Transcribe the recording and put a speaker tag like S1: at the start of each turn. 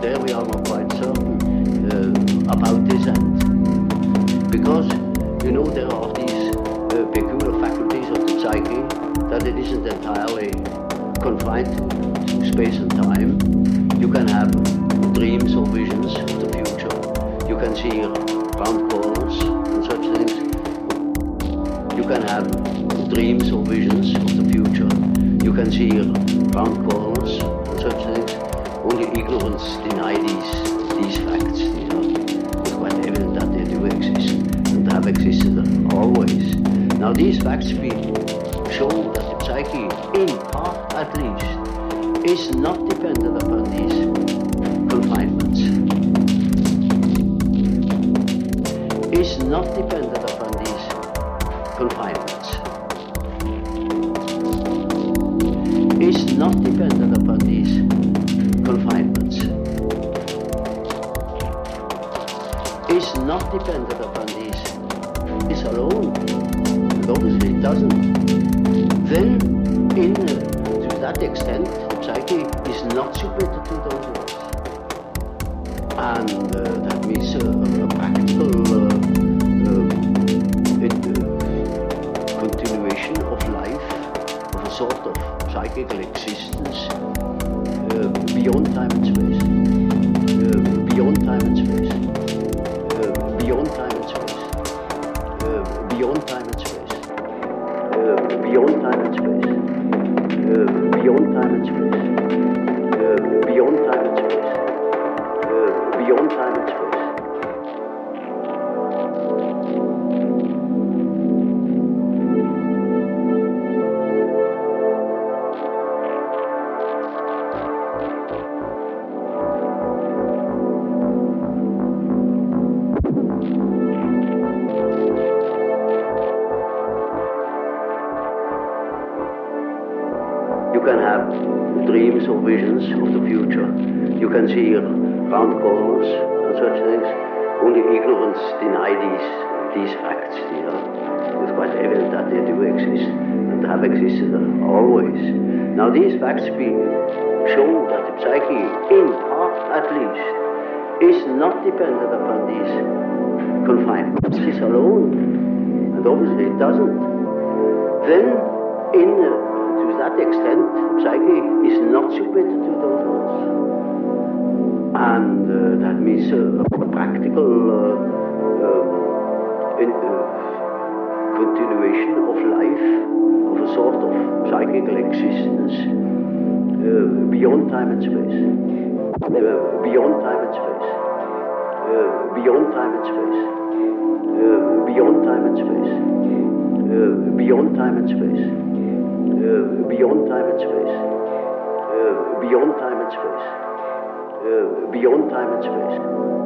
S1: we are not quite certain uh, about this end. Because, you know, there are these uh, peculiar faculties of the psyche that it isn't entirely confined to space and time. You can have dreams or visions of the future. You can see round corners and such things. You can have dreams or visions of the future. You can see round corners Be show that the psyche, in part at least, is not dependent upon these confinements. Is not dependent upon these confinements. Is not dependent upon these confinements. Is not dependent upon these. Is alone. Doesn't. Then, in uh, to that extent, psyche is not submitted to those laws. And uh, that means Uh, beyond time and space. Uh, beyond time and space. Uh, beyond time and space. Uh, beyond time and space. You can have dreams or visions of the future. You can see round corners and such things. Only ignorance deny these these facts. It's quite evident that they do exist and have existed always. Now these facts be show that the psyche, in part at least, is not dependent upon these confinements. It is alone, and obviously it doesn't. Then, in that extent, psyche is not submitted to those laws. And uh, that means uh, a practical uh, uh, in, uh, continuation of life, of a sort of psychical existence beyond time and space. Beyond time and space. Beyond time and space. Beyond time and space. Beyond time and space. Uh, beyond time and space. Uh, beyond time and space. Uh, beyond time and space.